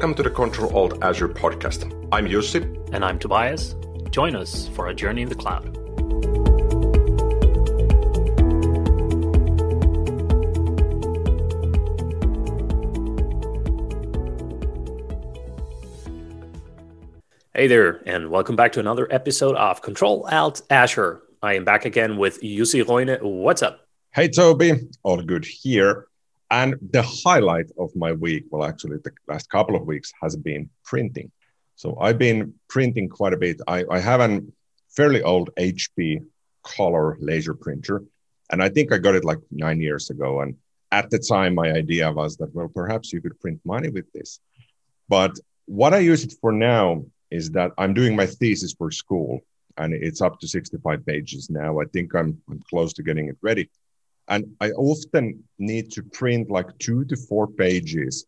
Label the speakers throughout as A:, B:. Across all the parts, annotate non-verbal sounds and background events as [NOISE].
A: Welcome to the Control Alt Azure podcast. I'm Jussi.
B: And I'm Tobias. Join us for a journey in the cloud. Hey there, and welcome back to another episode of Control Alt Azure. I am back again with Jussi Roine. What's up?
A: Hey, Toby. All good here. And the highlight of my week, well, actually, the last couple of weeks has been printing. So I've been printing quite a bit. I, I have a fairly old HP color laser printer, and I think I got it like nine years ago. And at the time, my idea was that, well, perhaps you could print money with this. But what I use it for now is that I'm doing my thesis for school, and it's up to 65 pages now. I think I'm, I'm close to getting it ready. And I often need to print like two to four pages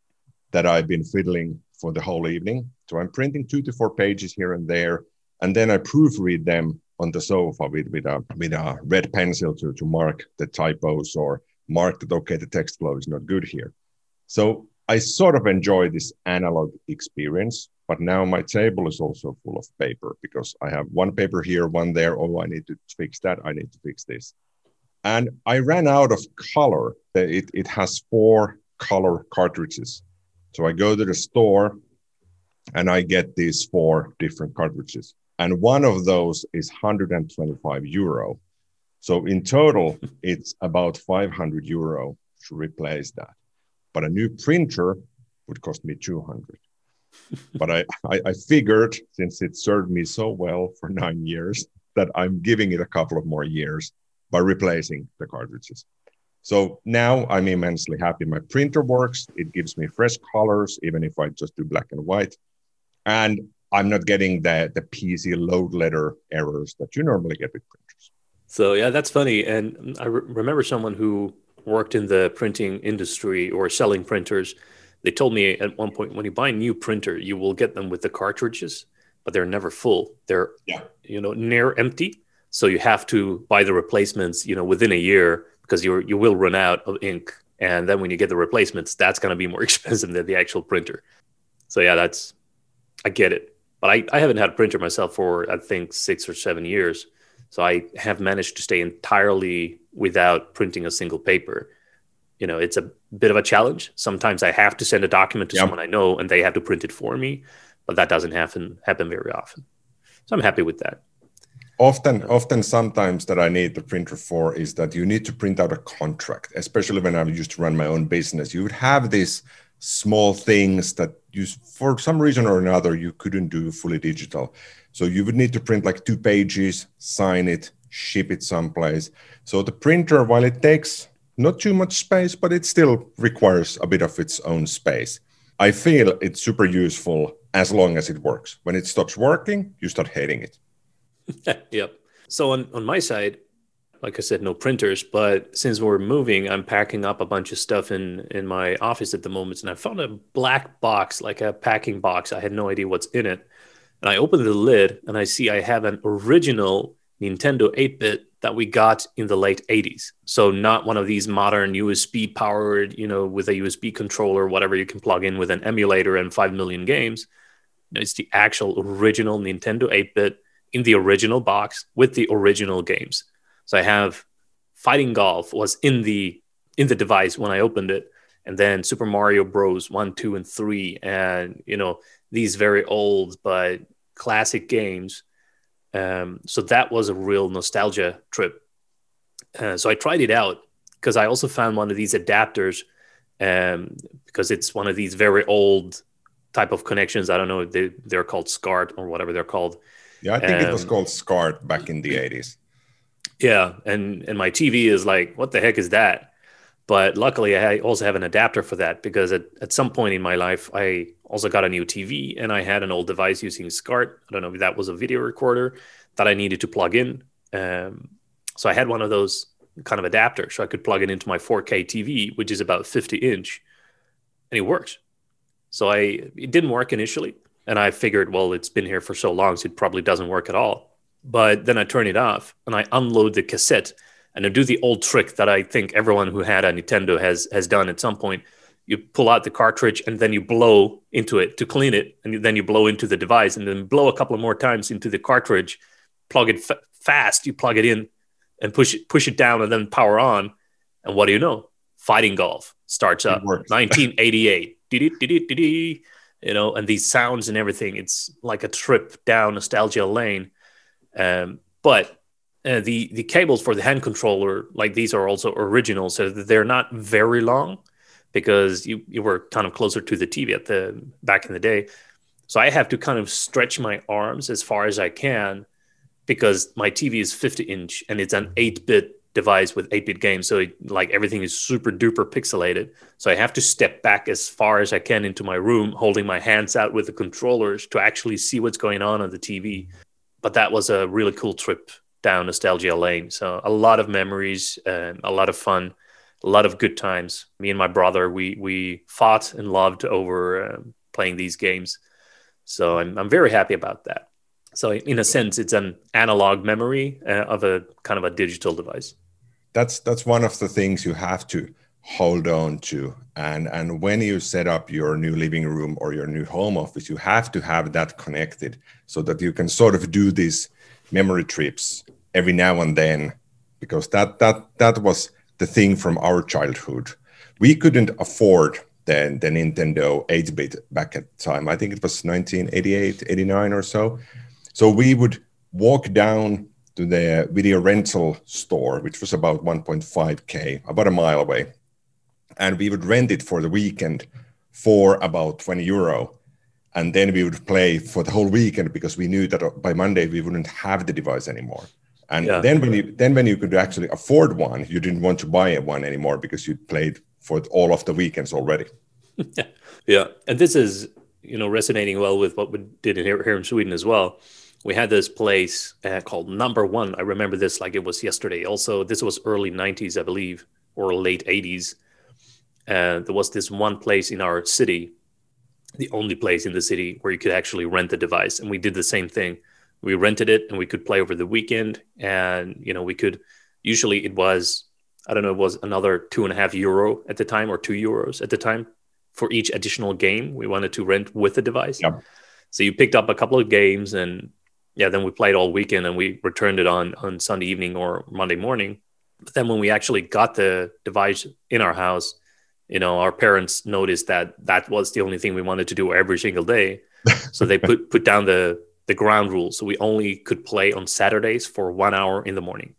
A: that I've been fiddling for the whole evening. So I'm printing two to four pages here and there. And then I proofread them on the sofa with, with, a, with a red pencil to, to mark the typos or mark that, okay, the text flow is not good here. So I sort of enjoy this analog experience, but now my table is also full of paper because I have one paper here, one there. Oh, I need to fix that. I need to fix this. And I ran out of color. It, it has four color cartridges. So I go to the store and I get these four different cartridges. And one of those is 125 euro. So in total, [LAUGHS] it's about 500 euro to replace that. But a new printer would cost me 200. [LAUGHS] but I, I, I figured since it served me so well for nine years that I'm giving it a couple of more years by replacing the cartridges. So now I'm immensely happy. My printer works. It gives me fresh colors, even if I just do black and white. And I'm not getting the, the PC load letter errors that you normally get with printers.
B: So, yeah, that's funny. And I re- remember someone who worked in the printing industry or selling printers. They told me at one point when you buy a new printer, you will get them with the cartridges, but they're never full. They're, yeah. you know, near empty so you have to buy the replacements, you know, within a year because you you will run out of ink, and then when you get the replacements, that's going to be more [LAUGHS] expensive than the actual printer. So yeah, that's I get it, but I I haven't had a printer myself for I think six or seven years, so I have managed to stay entirely without printing a single paper. You know, it's a bit of a challenge. Sometimes I have to send a document to yep. someone I know, and they have to print it for me, but that doesn't happen happen very often. So I'm happy with that
A: often often sometimes that i need the printer for is that you need to print out a contract especially when i used to run my own business. You would have these small things that you for some reason or another you couldn't do fully digital. So you would need to print like two pages sign it ship it someplace. So the printer while it takes not too much space but it still requires a bit of its own space i feel it's super useful as long as it works. When it stops working you start hating it [LAUGHS]
B: yep. So on, on my side, like I said, no printers, but since we're moving, I'm packing up a bunch of stuff in in my office at the moment, and I found a black box, like a packing box. I had no idea what's in it, and I opened the lid, and I see I have an original Nintendo 8-bit that we got in the late 80s. So not one of these modern USB powered, you know, with a USB controller, whatever you can plug in with an emulator and five million games. it's the actual original Nintendo 8-bit in the original box with the original games. So I have Fighting Golf was in the in the device when I opened it, and then Super Mario Bros. one, two, and three, and you know these very old but classic games. Um, so that was a real nostalgia trip. Uh, so I tried it out because I also found one of these adapters um, because it's one of these very old type of connections. I don't know they they're called SCART or whatever they're called.
A: Yeah, I think um, it was called SCART back in the 80s.
B: Yeah, and and my TV is like, what the heck is that? But luckily, I also have an adapter for that because at, at some point in my life, I also got a new TV and I had an old device using SCART. I don't know if that was a video recorder that I needed to plug in. Um, so I had one of those kind of adapters so I could plug it into my 4K TV, which is about 50 inch, and it worked. So I it didn't work initially, and I figured, well, it's been here for so long, so it probably doesn't work at all. But then I turn it off and I unload the cassette and I do the old trick that I think everyone who had a Nintendo has has done at some point. you pull out the cartridge and then you blow into it to clean it. And then you blow into the device and then blow a couple of more times into the cartridge plug it f- fast you plug it in and push it push it down and then power on. And what do you know? Fighting golf starts up. 1988 [LAUGHS] you know and these sounds and everything it's like a trip down nostalgia lane. Um, but uh, the the cables for the hand controller like these are also original so they're not very long because you, you were kind of closer to the tv at the back in the day. So i have to kind of stretch my arms as far as i can because my tv is 50 inch and it's an 8-bit device with 8-bit games so it, like everything is super duper pixelated so i have to step back as far as i can into my room holding my hands out with the controllers to actually see what's going on on the tv but that was a really cool trip down nostalgia lane. So a lot of memories, and a lot of fun, a lot of good times. Me and my brother, we we fought and loved over um, playing these games. So I'm I'm very happy about that. So in a sense, it's an analog memory uh, of a kind of a digital device.
A: That's that's one of the things you have to hold on to. And and when you set up your new living room or your new home office you have to have that connected so that you can sort of do these memory trips every now and then because that that that was the thing from our childhood. We couldn't afford the, the nintendo 8-bit back at the time. I think it was 1988 89 or so. So we would walk down to the video rental store which was about 1.5k about a mile away. And we would rent it for the weekend for about 20 euro. And then we would play for the whole weekend because we knew that by monday we wouldn't have the device anymore. And yeah. then when you then when you could actually afford one you didn't want to buy one anymore because you played for all of the weekends already. [LAUGHS]
B: Yeah. And this is you know resonating well with what we did here, here in sweden as well we had this place uh, called number one. I remember this like it was yesterday. Also this was early 90s i believe or late 80s and there was this one place in our city the only place in the city where you could actually rent the device. And we did the same thing. We rented it and we could play over the weekend. And you know we could usually it was i don't know it was another two and a half euro at the time or two euros at the time for each additional game we wanted to rent with the device. Yep. so you picked up a couple of games and yeah then we played all weekend and we returned it on on sunday evening or monday morning. But then when we actually got the device in our house you know our parents noticed that that was the only thing we wanted to do every single day. [LAUGHS] So they put put down the the ground rules. So we only could play on saturdays for one hour in the morning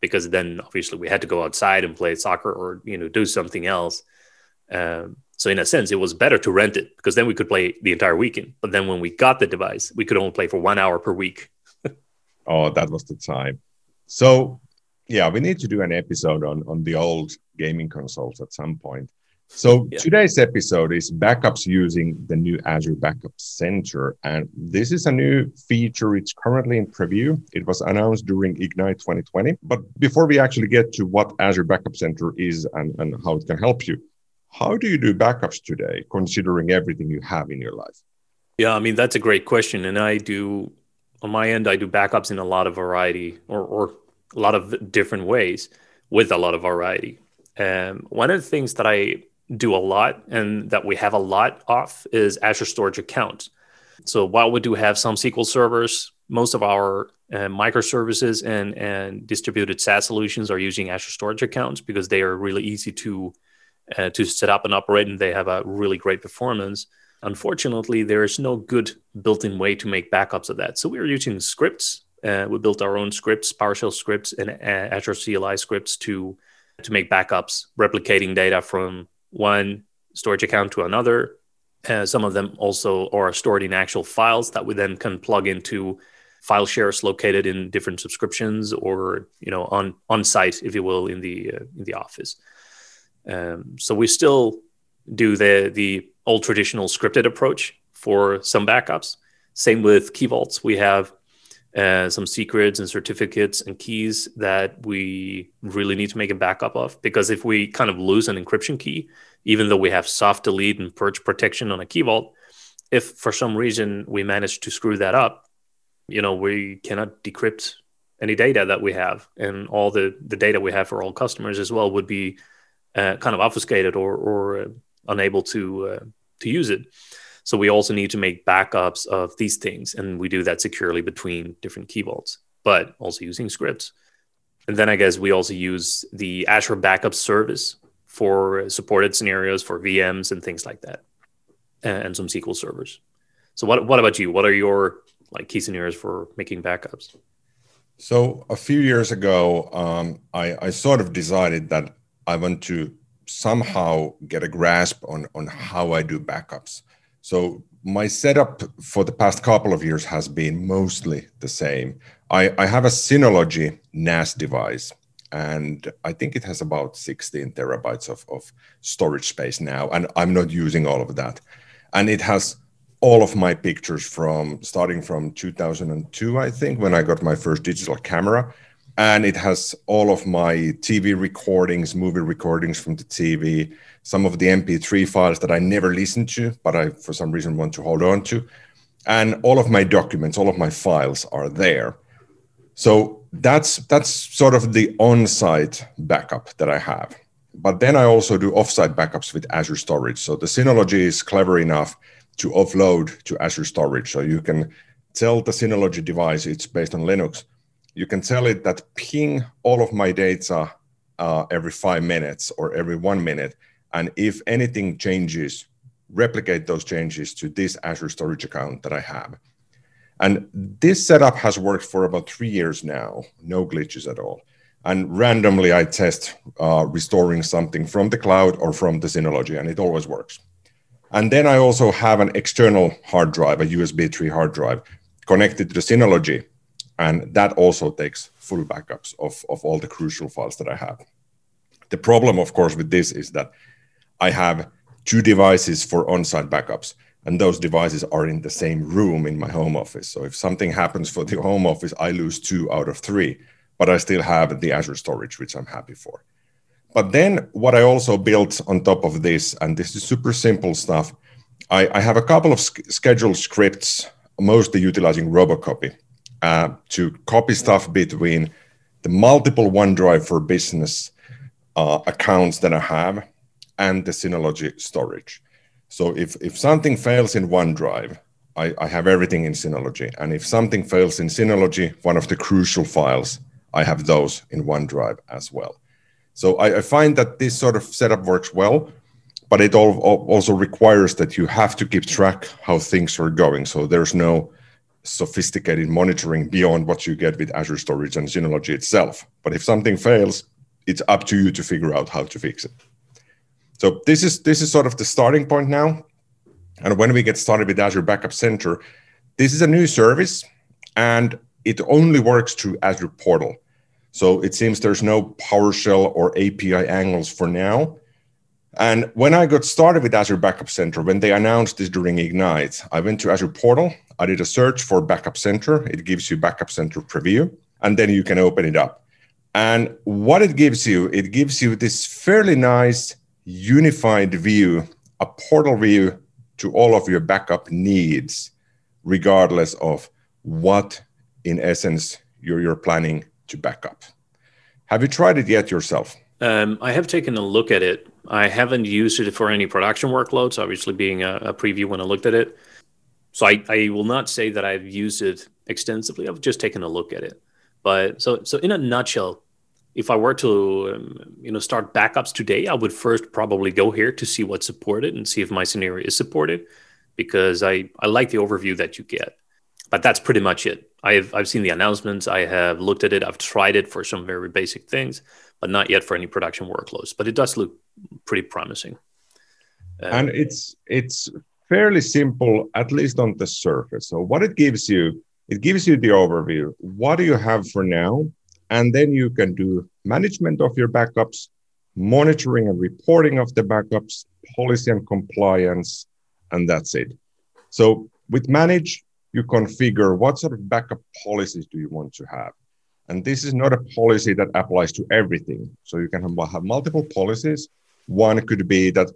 B: because then obviously we had to go outside and play soccer or you know do something else um, so in a sense it was better to rent it because then we could play the entire weekend but then when we got the device we could only play for one hour per week [LAUGHS]
A: oh that was the time so yeah we need to do an episode on on the old gaming consoles at some point so yeah. today's episode is backups using the new Azure Backup Center. And this is a new feature. It's currently in preview. It was announced during Ignite 2020. But before we actually get to what Azure Backup Center is and, and how it can help you, how do you do backups today, considering everything you have in your life?
B: Yeah, I mean, that's a great question. And I do, on my end, I do backups in a lot of variety or, or a lot of different ways with a lot of variety. Um, one of the things that I do a lot and that we have a lot of is Azure Storage Account. So while we do have some SQL servers, most of our uh, microservices and, and distributed SaaS solutions are using Azure Storage Accounts because they are really easy to uh, to set up and operate, and they have a really great performance. Unfortunately, there is no good built-in way to make backups of that. So we are using scripts. Uh, we built our own scripts, PowerShell scripts, and uh, Azure CLI scripts to to make backups, replicating data from one storage account to another. Uh, some of them also are stored in actual files that we then can plug into file shares located in different subscriptions or you know on on site, if you will, in the uh, in the office. Um, so we still do the the old traditional scripted approach for some backups. Same with key vaults. We have uh, some secrets and certificates and keys that we really need to make a backup of. Because if we kind of lose an encryption key, even though we have soft delete and purge protection on a key vault, if for some reason we manage to screw that up, you know, we cannot decrypt any data that we have, and all the the data we have for all customers as well would be uh, kind of obfuscated or or unable to uh, to use it. So we also need to make backups of these things, and we do that securely between different key vaults, but also using scripts. And then I guess we also use the Azure Backup Service for supported scenarios for VMs and things like that, and some SQL servers. So what what about you? What are your like key scenarios for making backups?
A: So a few years ago, um, I, I sort of decided that I want to somehow get a grasp on on how I do backups. So my setup for the past couple of years has been mostly the same. I, I have a Synology NAS device, and I think it has about 16 terabytes of, of storage space now, and I'm not using all of that. And it has all of my pictures from starting from 2002, I think, when I got my first digital camera. And it has all of my TV recordings, movie recordings from the TV, some of the MP3 files that I never listened to, but I, for some reason, want to hold on to. And all of my documents, all of my files are there. So that's that's sort of the on-site backup that I have. But then I also do off-site backups with Azure Storage. So the Synology is clever enough to offload to Azure Storage. So you can tell the Synology device, it's based on Linux, you can tell it that ping all of my data uh, every five minutes or every one minute. And if anything changes, replicate those changes to this Azure Storage account that I have. And this setup has worked for about three years now, no glitches at all. And randomly, I test uh, restoring something from the cloud or from the Synology, and it always works. And then I also have an external hard drive, a USB 3 hard drive connected to the Synology. And that also takes full backups of, of all the crucial files that I have. The problem, of course, with this is that I have two devices for on site backups, and those devices are in the same room in my home office. So if something happens for the home office, I lose two out of three, but I still have the Azure storage, which I'm happy for. But then what I also built on top of this, and this is super simple stuff, I, I have a couple of scheduled scripts, mostly utilizing Robocopy, uh, to copy stuff between the multiple OneDrive for business uh, accounts that I have and the Synology storage. So if, if something fails in OneDrive, I, I have everything in Synology. And if something fails in Synology, one of the crucial files, I have those in OneDrive as well. So I, I find that this sort of setup works well, but it all, also requires that you have to keep track how things are going. So there's no sophisticated monitoring beyond what you get with Azure Storage and Synology itself. But if something fails, it's up to you to figure out how to fix it. So this is this is sort of the starting point now. And when we get started with Azure Backup Center, this is a new service and it only works through Azure Portal. So it seems there's no PowerShell or API angles for now. And when I got started with Azure Backup Center, when they announced this during Ignite, I went to Azure Portal. I did a search for Backup Center. It gives you Backup Center preview, and then you can open it up. And what it gives you, it gives you this fairly nice unified view, a portal view to all of your backup needs, regardless of what, in essence, you're, you're planning to backup. Have you tried it yet yourself?
B: Um, I have taken a look at it. I haven't used it for any production workloads, obviously being a, a preview when I looked at it. So I, I will not say that I've used it extensively. I've just taken a look at it. But so so in a nutshell, if I were to um, you know start backups today, I would first probably go here to see what's supported and see if my scenario is supported, because I I like the overview that you get. But that's pretty much it. I've I've seen the announcements. I have looked at it. I've tried it for some very basic things, but not yet for any production workloads. But it does look pretty promising.
A: Um, and it's it's fairly simple, at least on the surface. So what it gives you, it gives you the overview. What do you have for now? And then you can do management of your backups, monitoring and reporting of the backups, policy and compliance, and that's it. So with manage, you configure what sort of backup policies do you want to have. And this is not a policy that applies to everything. So you can have, multiple policies. One could be that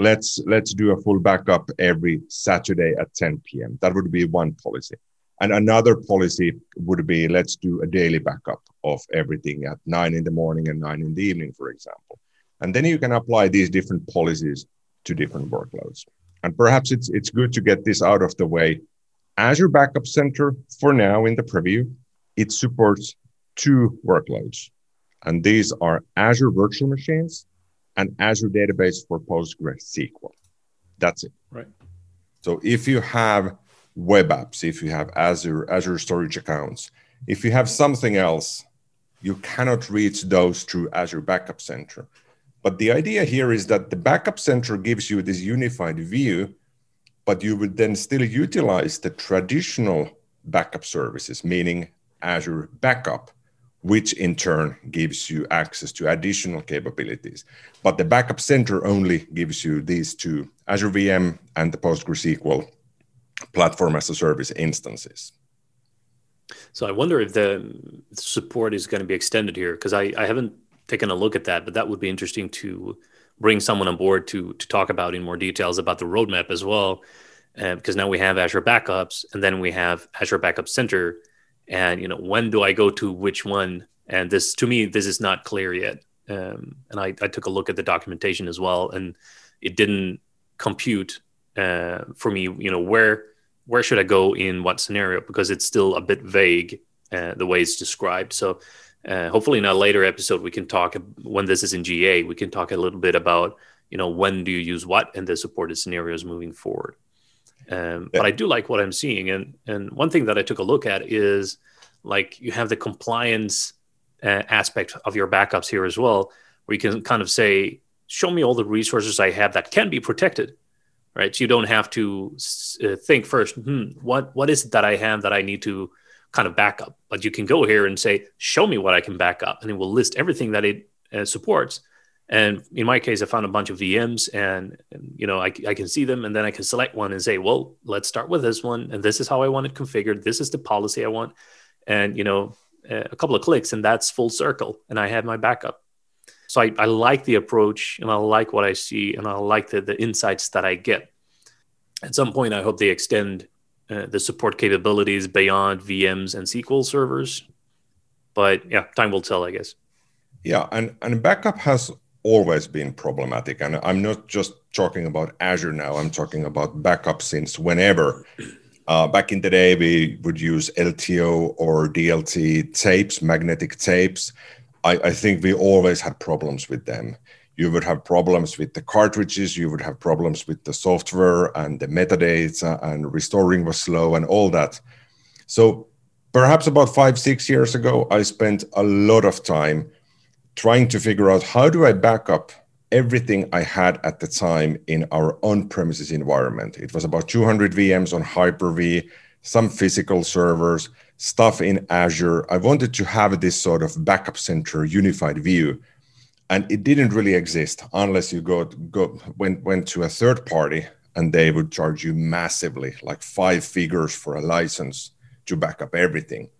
A: let's let's do a full backup every Saturday at 10 p.m. That would be one policy. And another policy would be let's do a daily backup of everything at nine in the morning and nine in the evening, for example. And then you can apply these different policies to different workloads. And perhaps it's, it's good to get this out of the way. Azure Backup Center, for now in the preview, it supports two workloads. And these are Azure Virtual Machines and Azure Database for PostgreSQL. That's it.
B: Right.
A: So if you have web apps, if you have Azure Azure storage accounts, if you have something else, you cannot reach those through Azure Backup Center. But the idea here is that the Backup Center gives you this unified view, but you would then still utilize the traditional backup services, meaning Azure Backup, which in turn gives you access to additional capabilities. But the Backup Center only gives you these two Azure VM and the PostgreSQL platform as a service instances.
B: So I wonder if the support is going to be extended here because I, I haven't taken a look at that, but that would be interesting to bring someone on board to to talk about in more details about the roadmap as well. Uh, because now we have Azure Backups and then we have Azure Backup Center, and you know when do I go to which one? And this to me this is not clear yet. Um, and I, I took a look at the documentation as well, and it didn't compute uh, for me. You know where where should I go in what scenario because it's still a bit vague uh, the way it's described. So uh, hopefully in a later episode we can talk when this is in GA we can talk a little bit about you know when do you use what and the supported scenarios moving forward. Um, yeah. But I do like what I'm seeing, and and one thing that I took a look at is like you have the compliance uh, aspect of your backups here as well, where you can kind of say, show me all the resources I have that can be protected right? So you don't have to uh, think first, hmm, what what is it that I have that I need to kind of back up? But you can go here and say, show me what I can back up, and it will list everything that it uh, supports. And in my case, I found a bunch of VMs, and, you know I, I can see them, and then I can select one and say, well, let's start with this one, and this is how I want it configured. This is the policy I want, and you know a couple of clicks, and that's full circle, and I have my backup. So I, I like the approach and I like what I see and I like the, the insights that I get. At some point, I hope they extend uh, the support capabilities beyond VMs and SQL servers. But yeah, time will tell, I guess.
A: Yeah, and, and backup has always been problematic. And I'm not just talking about Azure now, I'm talking about backup since whenever. Uh, back in the day, we would use LTO or DLT tapes, magnetic tapes. I, I think we always had problems with them. You would have problems with the cartridges, you would have problems with the software and the metadata, and restoring was slow and all that. So perhaps about five, six years ago, I spent a lot of time trying to figure out how do I back up everything I had at the time in our on-premises environment. It was about 200 VMs on Hyper-V, some physical servers, stuff in Azure. I wanted to have this sort of backup center unified view. And it didn't really exist unless you go, go went, went to a third party and they would charge you massively, like five figures for a license to back up everything.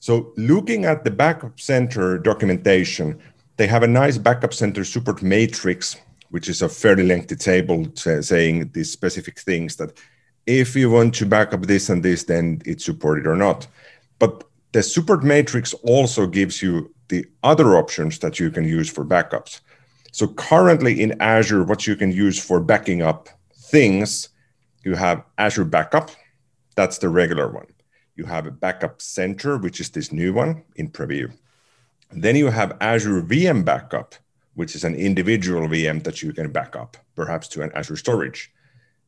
A: So looking at the backup center documentation, they have a nice backup center support matrix, which is a fairly lengthy table saying these specific things that if you want to back up this and this, then it's supported or not. But the support matrix also gives you the other options that you can use for backups. So currently in Azure, what you can use for backing up things, you have Azure Backup. That's the regular one. You have a Backup Center, which is this new one in preview. Then you have Azure VM Backup, which is an individual VM that you can back up, perhaps to an Azure storage.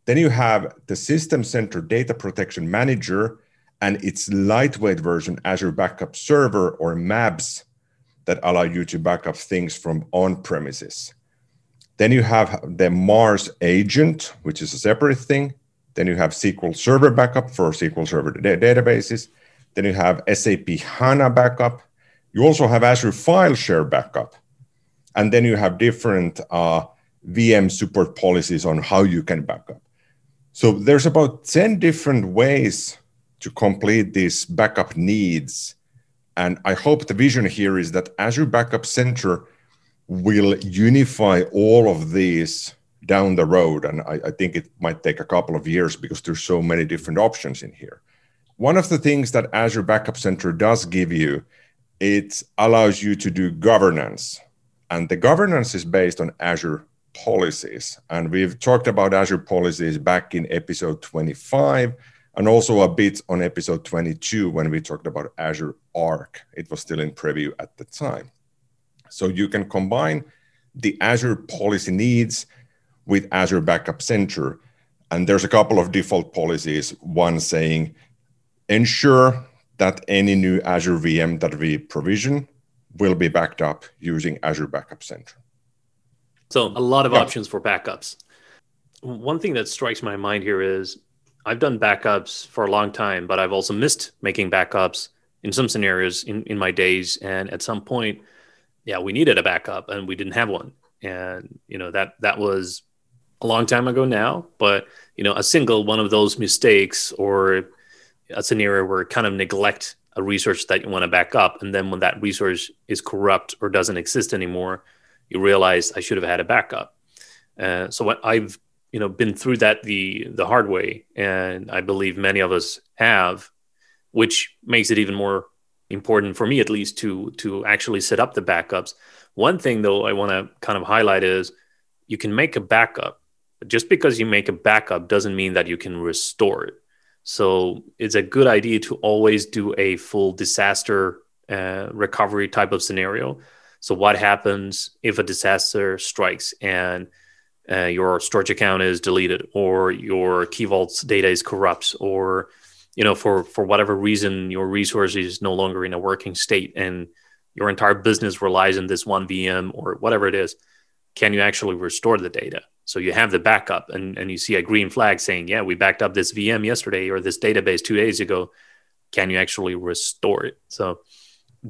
A: Then you have the System Center Data Protection Manager, and its lightweight version, Azure Backup Server or MABS, that allow you to back up things from on premises. Then you have the Mars agent, which is a separate thing. Then you have SQL Server backup for SQL Server databases. Then you have SAP HANA backup. You also have Azure File Share backup. And then you have different uh, VM support policies on how you can backup. So there's about 10 different ways to complete these backup needs. And I hope the vision here is that Azure Backup Center will unify all of these down the road. And I, I, think it might take a couple of years because there's so many different options in here. One of the things that Azure Backup Center does give you, it allows you to do governance. And the governance is based on Azure policies. And we've talked about Azure policies back in episode 25 and also a bit on episode 22 when we talked about Azure Arc. It was still in preview at the time. So you can combine the Azure policy needs with Azure Backup Center. And there's a couple of default policies. One saying, ensure that any new Azure VM that we provision will be backed up using Azure Backup Center.
B: So a lot of yeah. options for backups. One thing that strikes my mind here is I've done backups for a long time, but I've also missed making backups in some scenarios in, in my days. And at some point, yeah, we needed a backup and we didn't have one. And you know, that that was a long time ago now, but you know, a single one of those mistakes or a scenario where kind of neglect a resource that you want to back up, and then when that resource is corrupt or doesn't exist anymore, you realize I should have had a backup. Uh, so what I've you know been through that the the hard way, and I believe many of us have, which makes it even more important for me at least to to actually set up the backups. One thing though I want to kind of highlight is you can make a backup, just because you make a backup doesn't mean that you can restore it. So it's a good idea to always do a full disaster uh, recovery type of scenario. So what happens if a disaster strikes and uh, your storage account is deleted or your key vault's data is corrupt or you know for for whatever reason your resource is no longer in a working state and your entire business relies on this one vm or whatever it is can you actually restore the data so you have the backup and, and you see a green flag saying, yeah, we backed up this VM yesterday or this database two days ago. Can you actually restore it? So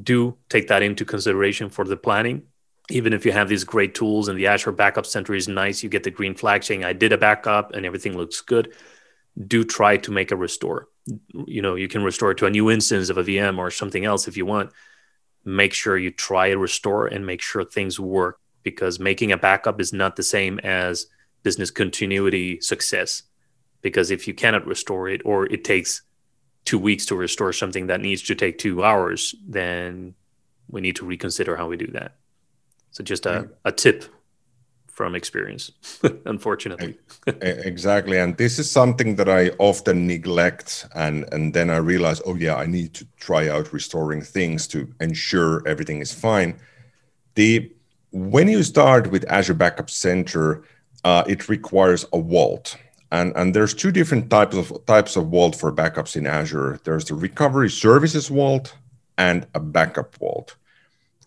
B: do take that into consideration for the planning. Even if you have these great tools and the Azure Backup Center is nice, you get the green flag saying, I did a backup and everything looks good. Do try to make a restore. You know, you can restore it to a new instance of a VM or something else if you want. Make sure you try a restore and make sure things work because making a backup is not the same as business continuity success. Because if you cannot restore it or it takes two weeks to restore something that needs to take two hours, then we need to reconsider how we do that. So, just a, a tip from experience, [LAUGHS] unfortunately.
A: exactly. And this is something that I often neglect. And, and then I realize, oh, yeah, I need to try out restoring things to ensure everything is fine. The when you start with Azure Backup Center, uh, it requires a vault. And, and there's two different types of types of vault for backups in Azure. There's the recovery services vault and a backup vault.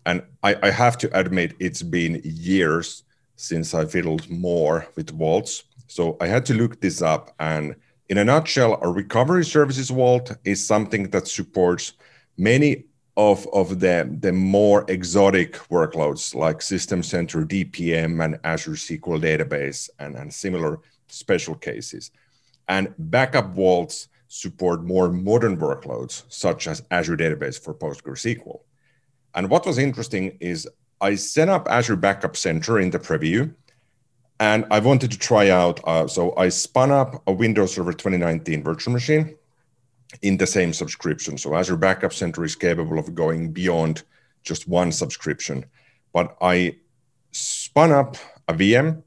A: And I, I have to admit, it's been years since I fiddled more with vaults. So I had to look this up. And in a nutshell, a recovery services vault is something that supports many of, of the, the more exotic workloads like System Center DPM and Azure SQL Database and, and similar special cases. And backup vaults support more modern workloads, such as Azure Database for PostgreSQL. And what was interesting is I set up Azure Backup Center in the preview, and I wanted to try out. Uh, so I spun up a Windows Server 2019 virtual machine in the same subscription. So Azure Backup Center is capable of going beyond just one subscription. But I spun up a VM.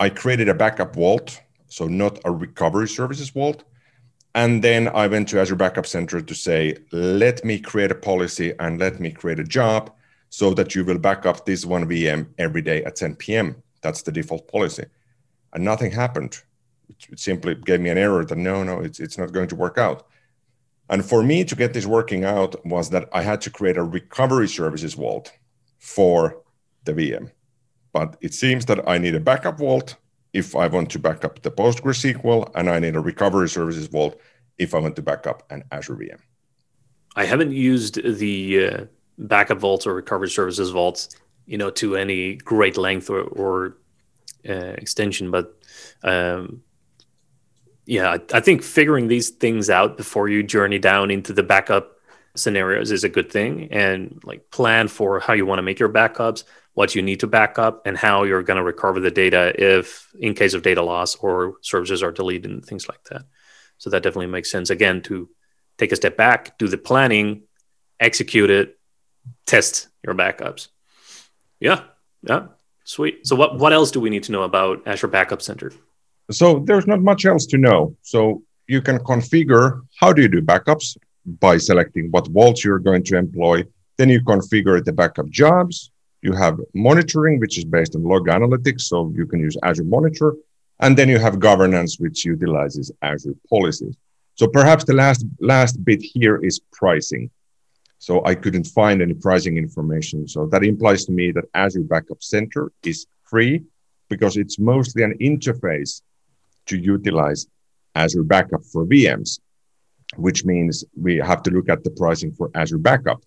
A: I created a backup vault, so not a recovery services vault. And then I went to Azure Backup Center to say, let me create a policy and let me create a job so that you will back up this one VM every day at 10 p.m. That's the default policy. And nothing happened. It simply gave me an error that no, no, it's, it's not going to work out. And for me to get this working out was that I had to create a recovery services vault for the VM. But it seems that I need a backup vault if I want to back up the PostgreSQL, and I need a recovery services vault if I want to back up an Azure VM.
B: I haven't used the uh, backup vaults or recovery services vaults, you know, to any great length or, or uh, extension, but um, yeah, I think figuring these things out before you journey down into the backup scenarios is a good thing and like plan for how you want to make your backups, what you need to back up and how you're going to recover the data if in case of data loss or services are deleted and things like that. So that definitely makes sense again to take a step back, do the planning, execute it, test your backups. Yeah. Yeah. Sweet. So what what else do we need to know about Azure Backup Center?
A: So there's not much else to know. So you can configure how do you do backups by selecting what vaults you're going to employ. Then you configure the backup jobs. You have monitoring, which is based on log analytics. So you can use Azure Monitor. And then you have governance, which utilizes Azure policies. So perhaps the last, last bit here is pricing. So I couldn't find any pricing information. So that implies to me that Azure Backup Center is free because it's mostly an interface to utilize Azure Backup for VMs, which means we have to look at the pricing for Azure Backup.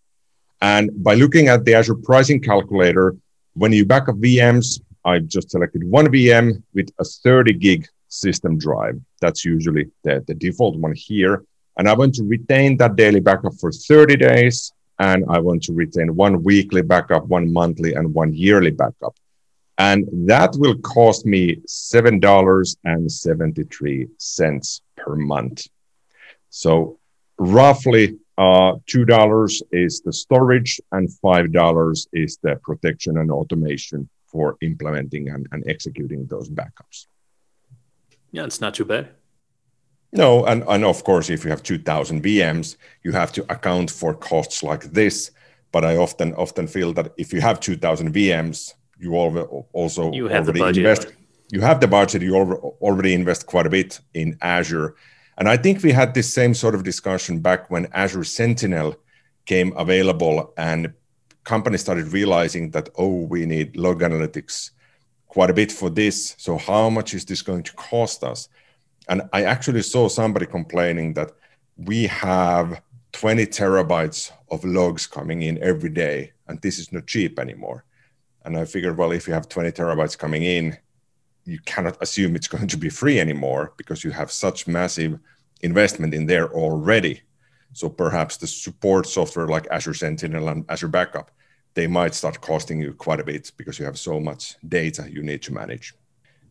A: And by looking at the Azure pricing calculator, when you back up VMs, I've just selected one VM with a 30 gig system drive. That's usually the, the default one here. And I want to retain that daily backup for 30 days. And I want to retain one weekly backup, one monthly, and one yearly backup. And that will cost me $7.73 per month. So roughly uh, $2 is the storage and $5 is the protection and automation for implementing and, and executing those backups.
B: Yeah, it's not too bad.
A: No, and, and of course, if you have 2,000 VMs, you have to account for costs like this. But I often often feel that if you have 2,000 VMs, you also
B: you have
A: already
B: the budget.
A: invest. You have the budget. You already invest quite a bit in Azure, and I think we had this same sort of discussion back when Azure Sentinel came available, and companies started realizing that oh, we need log analytics quite a bit for this. So how much is this going to cost us? And I actually saw somebody complaining that we have 20 terabytes of logs coming in every day, and this is not cheap anymore. And I figured, well, if you have 20 terabytes coming in, you cannot assume it's [LAUGHS] going to be free anymore because you have such massive investment in there already. So perhaps the support software like Azure Sentinel and Azure Backup, they might start costing you quite a bit because you have so much data you need to manage.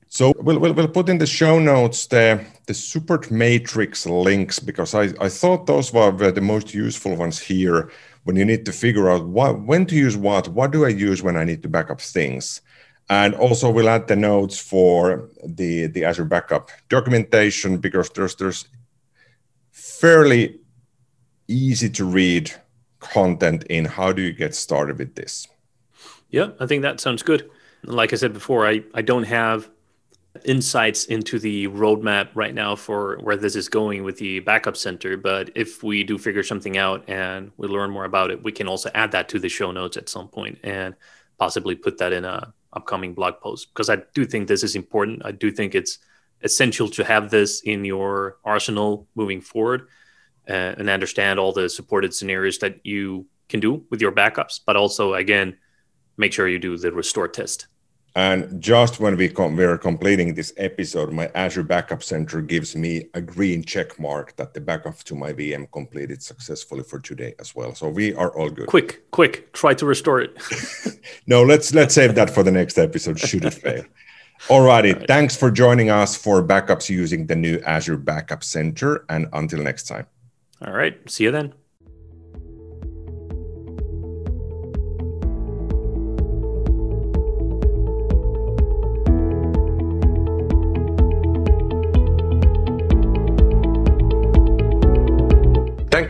A: So we'll, we'll, we'll put in the show notes the, the support matrix links because I, I thought those were the most useful ones here when you need to figure out what when to use what what do i use when i need to back up things? And also we'll add the notes for the the azure backup documentation because there's there's fairly easy to read content in. How do you get started with this?
B: Yeah i think that sounds good. Like i said before i i don't have insights into the roadmap right now for where this is going with the backup center. But if we do figure something out and we learn more about it, we can also add that to the show notes at some point and possibly put that in a upcoming blog post because I do think this is important. I do think it's essential to have this in your arsenal moving forward uh, and understand all the supported scenarios that you can do with your backups, but also again make sure you do the restore test
A: and just when we com- we're completing this episode, my Azure Backup Center gives me a green check mark that the backup to my VM completed successfully for today as well. So we are all good.
B: Quick, quick, try to restore it. [LAUGHS]
A: no, let's let's save that for the next episode. Should it fail? Alrighty, all right. thanks for joining us for backups using the new Azure Backup Center, and until next time.
B: All right, see you then.